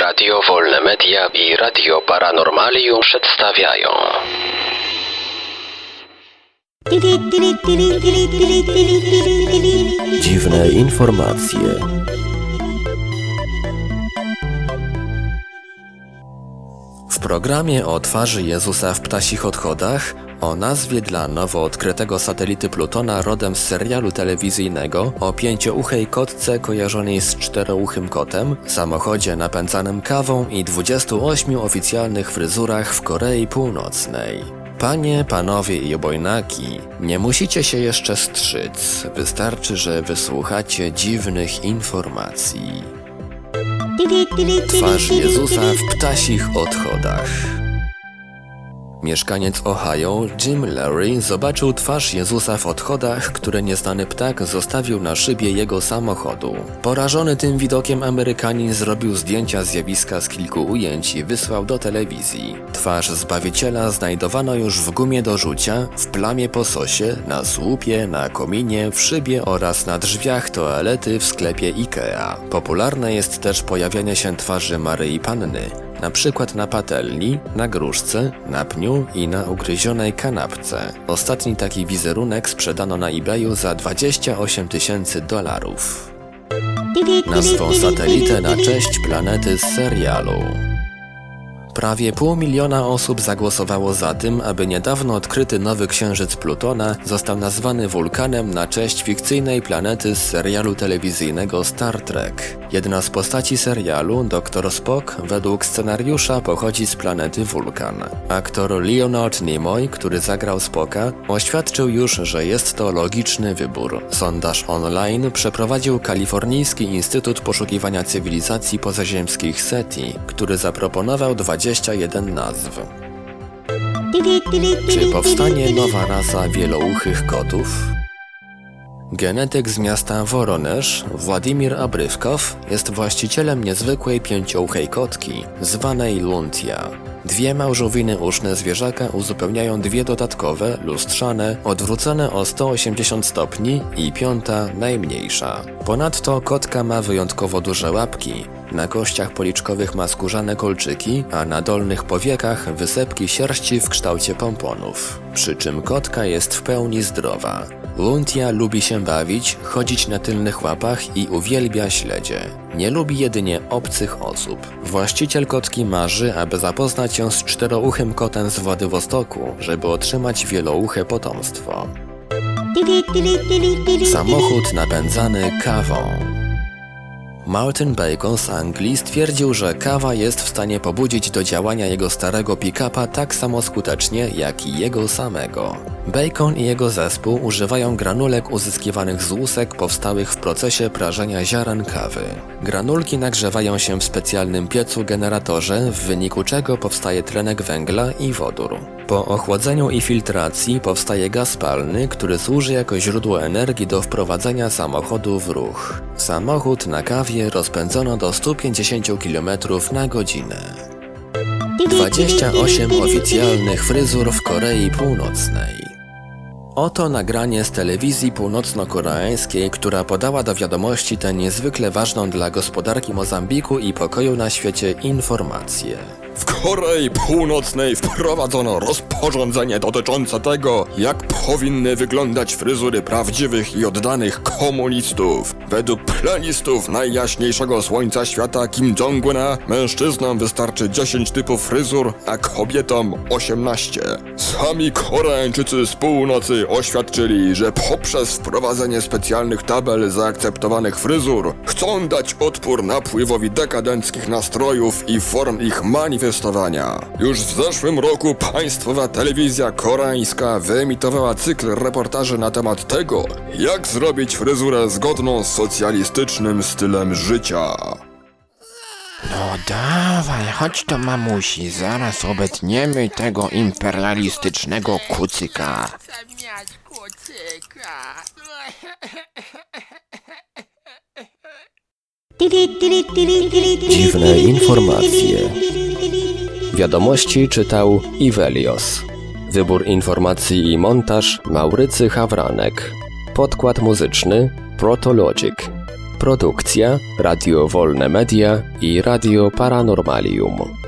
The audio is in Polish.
Radio Wolne Media i Radio Paranormalium przedstawiają Dziwne informacje. W programie o twarzy Jezusa w ptasich odchodach o nazwie dla nowo odkrytego satelity Plutona rodem z serialu telewizyjnego o pięciouchej kotce kojarzonej z czterouchym kotem, samochodzie napędzanym kawą i 28 oficjalnych fryzurach w Korei Północnej. Panie, panowie i obojnaki, nie musicie się jeszcze strzyc, wystarczy, że wysłuchacie dziwnych informacji. Twarz Jezusa w ptasich odchodach. Mieszkaniec Ohio, Jim Larry, zobaczył twarz Jezusa w odchodach, które nieznany ptak zostawił na szybie jego samochodu. Porażony tym widokiem Amerykanin zrobił zdjęcia zjawiska z kilku ujęć i wysłał do telewizji. Twarz Zbawiciela znajdowano już w gumie do rzucia, w plamie po sosie, na słupie, na kominie, w szybie oraz na drzwiach toalety w sklepie IKEA. Popularne jest też pojawianie się twarzy Maryi Panny, na przykład na patelni, na gruszce, na pniu i na ugryzionej kanapce. Ostatni taki wizerunek sprzedano na eBayu za 28 tysięcy dolarów. Nazwą satelitę na cześć planety z serialu. Prawie pół miliona osób zagłosowało za tym, aby niedawno odkryty nowy księżyc Plutona został nazwany wulkanem na cześć fikcyjnej planety z serialu telewizyjnego Star Trek. Jedna z postaci serialu, Dr. Spock, według scenariusza pochodzi z planety Wulkan. Aktor Leonard Nimoy, który zagrał Spocka, oświadczył już, że jest to logiczny wybór. Sondaż online przeprowadził Kalifornijski Instytut Poszukiwania Cywilizacji Pozaziemskich SETI, który zaproponował 21 nazw. Czy powstanie nowa rasa wielouchych kotów? Genetyk z miasta Woroneż, Władimir Abrywkow, jest właścicielem niezwykłej pięciouchej kotki, zwanej Luntia. Dwie małżowiny uszne zwierzaka uzupełniają dwie dodatkowe, lustrzane, odwrócone o 180 stopni i piąta, najmniejsza. Ponadto kotka ma wyjątkowo duże łapki, na kościach policzkowych ma skórzane kolczyki, a na dolnych powiekach wysepki sierści w kształcie pomponów. Przy czym kotka jest w pełni zdrowa. Luntia lubi się bawić, chodzić na tylnych łapach i uwielbia śledzie. Nie lubi jedynie obcych osób. Właściciel kotki marzy, aby zapoznać się z czterouchym kotem z Władywostoku, żeby otrzymać wielouche potomstwo. Samochód napędzany kawą. Martin Bacon z Anglii stwierdził, że kawa jest w stanie pobudzić do działania jego starego pick-upa tak samo skutecznie, jak i jego samego. Bacon i jego zespół używają granulek uzyskiwanych z łusek powstałych w procesie prażenia ziaren kawy. Granulki nagrzewają się w specjalnym piecu generatorze, w wyniku czego powstaje tlenek węgla i wodór. Po ochłodzeniu i filtracji powstaje gaz palny, który służy jako źródło energii do wprowadzenia samochodu w ruch. Samochód na kawie rozpędzono do 150 km na godzinę. 28 oficjalnych fryzur w Korei Północnej. Oto nagranie z telewizji północno-koreańskiej, która podała do wiadomości tę niezwykle ważną dla gospodarki Mozambiku i pokoju na świecie informację. W Korei Północnej wprowadzono rozporządzenie dotyczące tego, jak powinny wyglądać fryzury prawdziwych i oddanych komunistów. Według planistów najjaśniejszego słońca świata Kim Jong-una mężczyznom wystarczy 10 typów fryzur, a kobietom 18. Sami Koreańczycy z północy oświadczyli, że poprzez wprowadzenie specjalnych tabel zaakceptowanych fryzur chcą dać odpór napływowi dekadenckich nastrojów i form ich manifestowania. Już w zeszłym roku państwowa telewizja koreańska wyemitowała cykl reportaży na temat tego, jak zrobić fryzurę zgodną z socjalistycznym stylem życia. No dawaj, chodź do mamusi, zaraz obetniemy tego imperialistycznego kucyka. Dziwne informacje. Wiadomości czytał Ivelios. Wybór informacji i montaż Maurycy Hawranek. Podkład muzyczny Protologic. Produkcja Radio Wolne Media i Radio Paranormalium.